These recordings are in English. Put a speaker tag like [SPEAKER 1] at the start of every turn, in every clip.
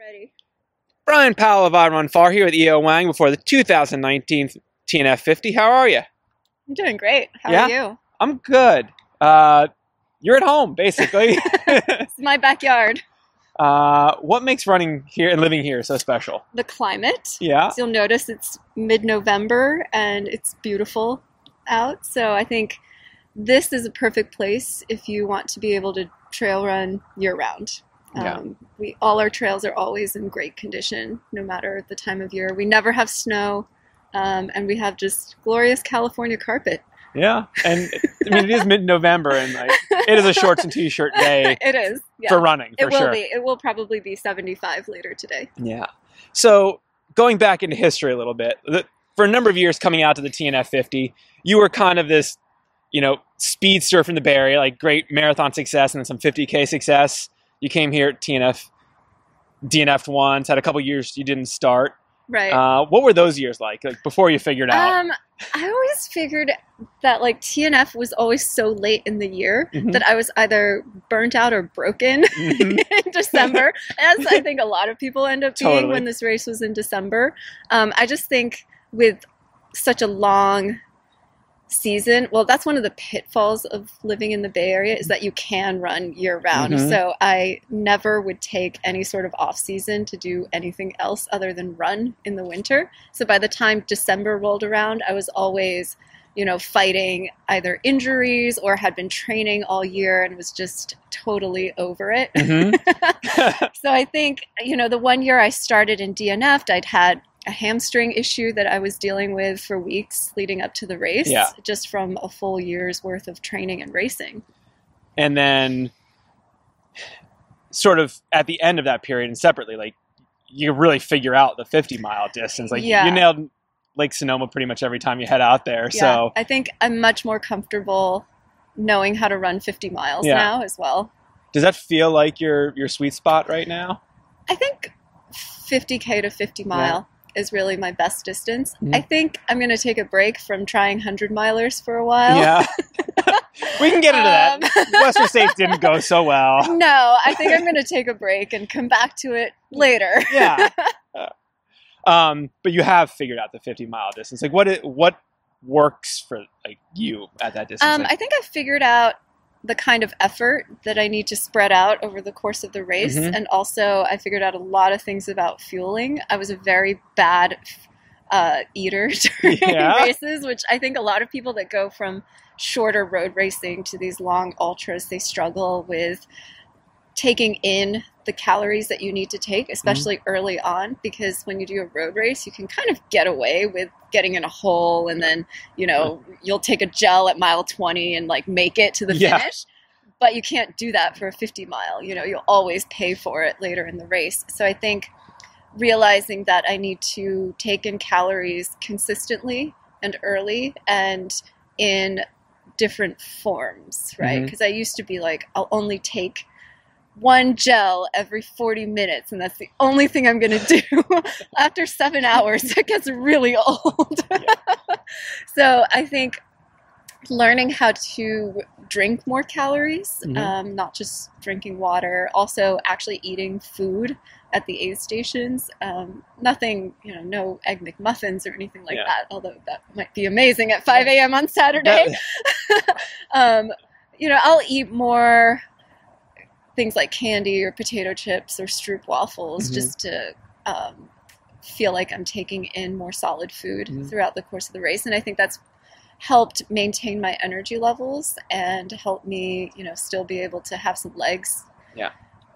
[SPEAKER 1] Ready.
[SPEAKER 2] Bryon Powell of Run Far here with YiOu Wang before the 2019 TNF 50. How are you?
[SPEAKER 1] I'm doing great. How
[SPEAKER 2] Yeah?
[SPEAKER 1] are you?
[SPEAKER 2] I'm good. Uh, you're at home, basically.
[SPEAKER 1] It's my backyard.
[SPEAKER 2] uh, what makes running here and living here so special?
[SPEAKER 1] The climate.
[SPEAKER 2] Yeah.
[SPEAKER 1] So you'll notice it's mid-November and it's beautiful out. So I think this is a perfect place if you want to be able to trail run year-round.
[SPEAKER 2] Yeah.
[SPEAKER 1] Um, we all our trails are always in great condition, no matter the time of year. We never have snow, um, and we have just glorious California carpet.
[SPEAKER 2] Yeah. And I mean, it is mid November and like, it is a shorts and t shirt day
[SPEAKER 1] it is. Yeah.
[SPEAKER 2] for running, for
[SPEAKER 1] it will
[SPEAKER 2] sure.
[SPEAKER 1] be. It will probably be 75 later today.
[SPEAKER 2] Yeah. So going back into history a little bit, the, for a number of years coming out to the TNF 50, you were kind of this, you know, speedster from the Bay Area, like great marathon success and then some 50K success. You came here at TNF, DNF once, had a couple years you didn't start.
[SPEAKER 1] Right.
[SPEAKER 2] Uh, what were those years like, like before you figured out?
[SPEAKER 1] Um, I always figured that like TNF was always so late in the year
[SPEAKER 2] Mhm.
[SPEAKER 1] that I was either burnt out or broken
[SPEAKER 2] Mhm.
[SPEAKER 1] in December, as I think a lot of people end up being
[SPEAKER 2] Totally.
[SPEAKER 1] when this race was in December. Um, I just think with such a long season, well, that's one of the pitfalls of living in the Bay Area is that you can run year round.
[SPEAKER 2] Mhm.
[SPEAKER 1] So I never would take any sort of off season to do anything else other than run in the winter. So by the time December rolled around, I was always you know, fighting either injuries or had been training all year and was just totally over it.
[SPEAKER 2] Mhm.
[SPEAKER 1] So I think, you know, the one year I started in DNF, I'd had a hamstring issue that I was dealing with for weeks leading up to the race,
[SPEAKER 2] Yeah.
[SPEAKER 1] just from a full year's worth of training and racing.
[SPEAKER 2] and then sort of at the end of that period and separately like you really figure out the 50 mile distance like
[SPEAKER 1] Yeah.
[SPEAKER 2] you nailed lake sonoma pretty much every time you head out there so
[SPEAKER 1] I think I'm much more comfortable knowing how to run 50 miles
[SPEAKER 2] Yeah.
[SPEAKER 1] now as well.
[SPEAKER 2] does that feel like your your sweet spot right now
[SPEAKER 1] I think 50k to 50 mile is really my best distance.
[SPEAKER 2] Mhm.
[SPEAKER 1] I think I'm going to take a break from trying 100 milers for a while.
[SPEAKER 2] yeah we can get into
[SPEAKER 1] Um,
[SPEAKER 2] that western states didn't go so well
[SPEAKER 1] no, I think I'm going to take a break and come back to it later.
[SPEAKER 2] yeah um but you have figured out the 50 mile distance like what it what works for like you at that distance
[SPEAKER 1] Um, I think I figured out the kind of effort that I need to spread out over the course of the race,
[SPEAKER 2] Mhm.
[SPEAKER 1] and also I figured out a lot of things about fueling. I was a very bad uh, eater during
[SPEAKER 2] Yeah.
[SPEAKER 1] races, which I think a lot of people that go from shorter road racing to these long ultras they struggle with taking in the calories that you need to take, mm-hmm. especially early on, because when you do a road race, you can kind of get away with getting in a hole and then, you know, you'll take a gel at mile 20 and like make it to the
[SPEAKER 2] Yeah.
[SPEAKER 1] finish. But you can't do that for a 50 mile. You know, you'll always pay for it later in the race. So I think realizing that I need to take in calories consistently and early and in different forms, right?
[SPEAKER 2] Mm-hmm.
[SPEAKER 1] Because I used to be like, I'll only take one gel every 40 minutes, and that's the only thing I'm going to do. After seven hours, it gets really old. so I think learning how to drink more calories,
[SPEAKER 2] Mhm.
[SPEAKER 1] um, not just drinking water, also actually eating food at the aid stations. Um, nothing, you know, no egg McMuffins or anything like
[SPEAKER 2] Yeah.
[SPEAKER 1] that, although that might be amazing at 5 a.m. on Saturday. um, you know, I'll eat more things like candy or potato chips or Stroop waffles
[SPEAKER 2] Mhm.
[SPEAKER 1] just to um, feel like I'm taking in more solid food
[SPEAKER 2] Mhm.
[SPEAKER 1] throughout the course of the race. And I think that's helped maintain my energy levels and help me, you know, still be able to have some legs.
[SPEAKER 2] Yeah.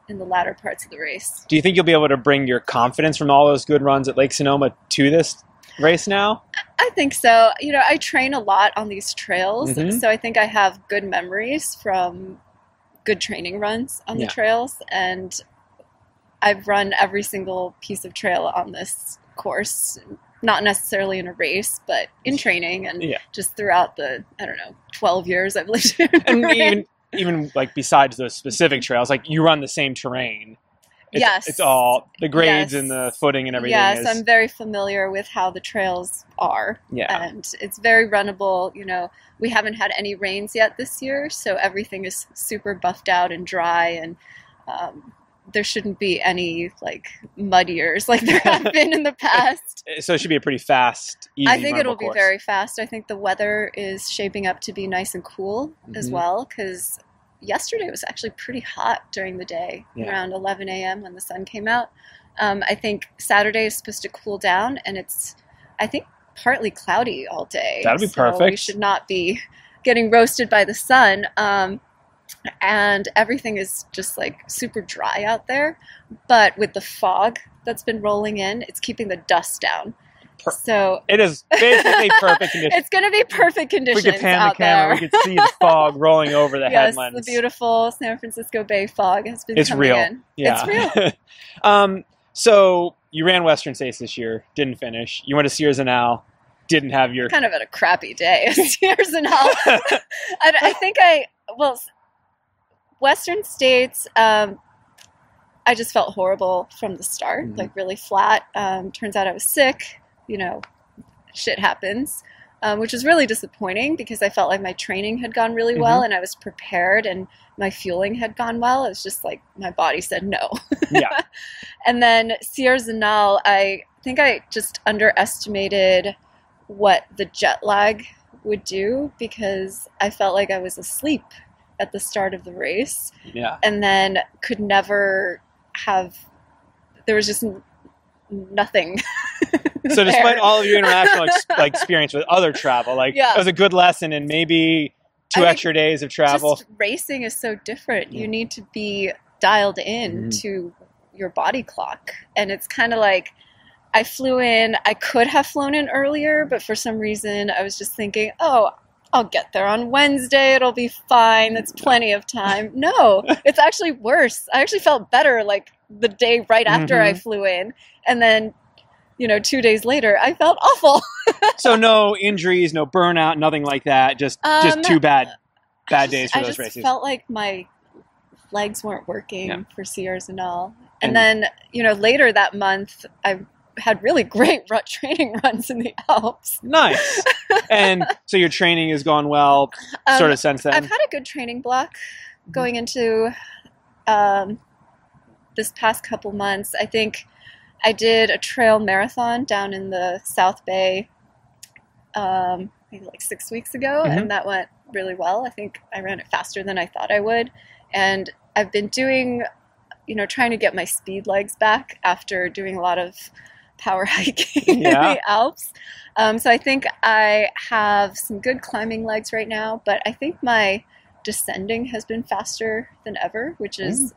[SPEAKER 1] In the latter parts of the race.
[SPEAKER 2] Do you think you'll be able to bring your confidence from all those good runs at Lake Sonoma to this race now?
[SPEAKER 1] I think so. You know, I train a lot on these trails,
[SPEAKER 2] Mhm.
[SPEAKER 1] so I think I have good memories from good training runs on
[SPEAKER 2] Yeah.
[SPEAKER 1] the trails, and I've run every single piece of trail on this course. Not necessarily in a race, but in training and
[SPEAKER 2] Yeah.
[SPEAKER 1] just throughout the I don't know twelve years I've lived.
[SPEAKER 2] And even even like besides those specific trails, like you run the same terrain. It's,
[SPEAKER 1] Yes.
[SPEAKER 2] it's all the grades
[SPEAKER 1] Yes.
[SPEAKER 2] and the footing and everything.
[SPEAKER 1] Yes,
[SPEAKER 2] is,
[SPEAKER 1] I'm very familiar with how the trails are.
[SPEAKER 2] yeah,
[SPEAKER 1] and it's very runnable. You know, we haven't had any rains yet this year, so everything is super buffed out and dry, and um, there shouldn't be any like mud years like there have been in the past.
[SPEAKER 2] So it should be a pretty fast, easy.
[SPEAKER 1] I think it'll be very fast. I think the weather is shaping up to be nice and cool as
[SPEAKER 2] Mhm.
[SPEAKER 1] well because yesterday was actually pretty hot during the day
[SPEAKER 2] Yeah.
[SPEAKER 1] around 11 a.m. when the sun came out. Um, I think Saturday is supposed to cool down and it's, I think, partly cloudy all day.
[SPEAKER 2] That'd be
[SPEAKER 1] So We should not be getting roasted by the sun. Um, and everything is just like super dry out there. But with the fog that's been rolling in, it's keeping the dust down.
[SPEAKER 2] Per-
[SPEAKER 1] so
[SPEAKER 2] It is basically perfect conditions.
[SPEAKER 1] it's going to be perfect
[SPEAKER 2] If we
[SPEAKER 1] conditions
[SPEAKER 2] could pan the camera,
[SPEAKER 1] there.
[SPEAKER 2] we could see the fog rolling over the
[SPEAKER 1] yes,
[SPEAKER 2] headlands.
[SPEAKER 1] the beautiful San Francisco Bay fog has been
[SPEAKER 2] It's
[SPEAKER 1] coming
[SPEAKER 2] real.
[SPEAKER 1] in.
[SPEAKER 2] Yeah.
[SPEAKER 1] It's real.
[SPEAKER 2] um, so you ran Western States this year, didn't finish. You went to Sierre-Zinal, didn't have your.
[SPEAKER 1] kind of at a crappy day. Sierre-Zinal. I, I think I well, Western states. Um, I just felt horrible from the start,
[SPEAKER 2] Mhm.
[SPEAKER 1] like really flat. Um, turns out I was sick. You know, shit happens, um, which was really disappointing because I felt like my training had gone really well and I was prepared and my fueling had gone well. It was just like my body said no.
[SPEAKER 2] yeah,
[SPEAKER 1] And then Sierre-Zinal, I think I just underestimated what the jet lag would do because I felt like I was asleep at the start of the race
[SPEAKER 2] yeah.
[SPEAKER 1] and then could never have, there was just nothing.
[SPEAKER 2] So despite all of your international ex- like experience with other travel, like
[SPEAKER 1] Yeah.
[SPEAKER 2] it was a good lesson and maybe two
[SPEAKER 1] I
[SPEAKER 2] extra days of travel.
[SPEAKER 1] Just racing is so different.
[SPEAKER 2] Yeah.
[SPEAKER 1] You need to be dialed in
[SPEAKER 2] Mhm.
[SPEAKER 1] to your body clock. And it's kind of like I flew in, I could have flown in earlier, but for some reason I was just thinking, oh, I'll get there on Wednesday. It'll be fine. That's plenty of time. No, it's actually worse. I actually felt better like the day right after I
[SPEAKER 2] Mhm.
[SPEAKER 1] flew in. And then, you know, two days later, I felt awful.
[SPEAKER 2] so no injuries, no burnout, nothing like that. Just
[SPEAKER 1] Um,
[SPEAKER 2] just two bad bad
[SPEAKER 1] just-
[SPEAKER 2] days for those races.
[SPEAKER 1] I
[SPEAKER 2] those
[SPEAKER 1] just
[SPEAKER 2] races.
[SPEAKER 1] felt like my legs weren't working
[SPEAKER 2] Yeah.
[SPEAKER 1] for Sierre-Zinal. And,
[SPEAKER 2] And-
[SPEAKER 1] then, you know, later that month, I had really great rut training runs in the Alps.
[SPEAKER 2] nice. and so your training has gone well,
[SPEAKER 1] Um,
[SPEAKER 2] sort of since then.
[SPEAKER 1] I've had a good training block going into um, this past couple months. I think I did a trail marathon down in the South Bay um, maybe like six weeks ago,
[SPEAKER 2] Mhm.
[SPEAKER 1] and that went really well. I think I ran it faster than I thought I would. And I've been doing, you know, trying to get my speed legs back after doing a lot of power hiking
[SPEAKER 2] Yeah.
[SPEAKER 1] in the Alps. Um, so I think I have some good climbing legs right now, but I think my descending has been faster than ever, which has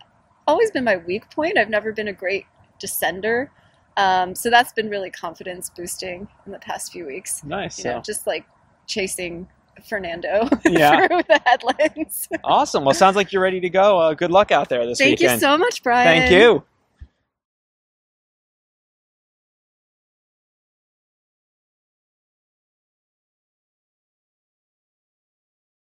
[SPEAKER 1] always been my weak point. I've never been a great descender. Um, so that's been really confidence boosting in the past few weeks.
[SPEAKER 2] nice.
[SPEAKER 1] You
[SPEAKER 2] So
[SPEAKER 1] know, just like chasing Fernando
[SPEAKER 2] Yeah.
[SPEAKER 1] through the headlands.
[SPEAKER 2] awesome. Well, sounds like you're ready to go. Uh, good luck out there this
[SPEAKER 1] Thank
[SPEAKER 2] weekend.
[SPEAKER 1] you so much, Brian.
[SPEAKER 2] Thank you.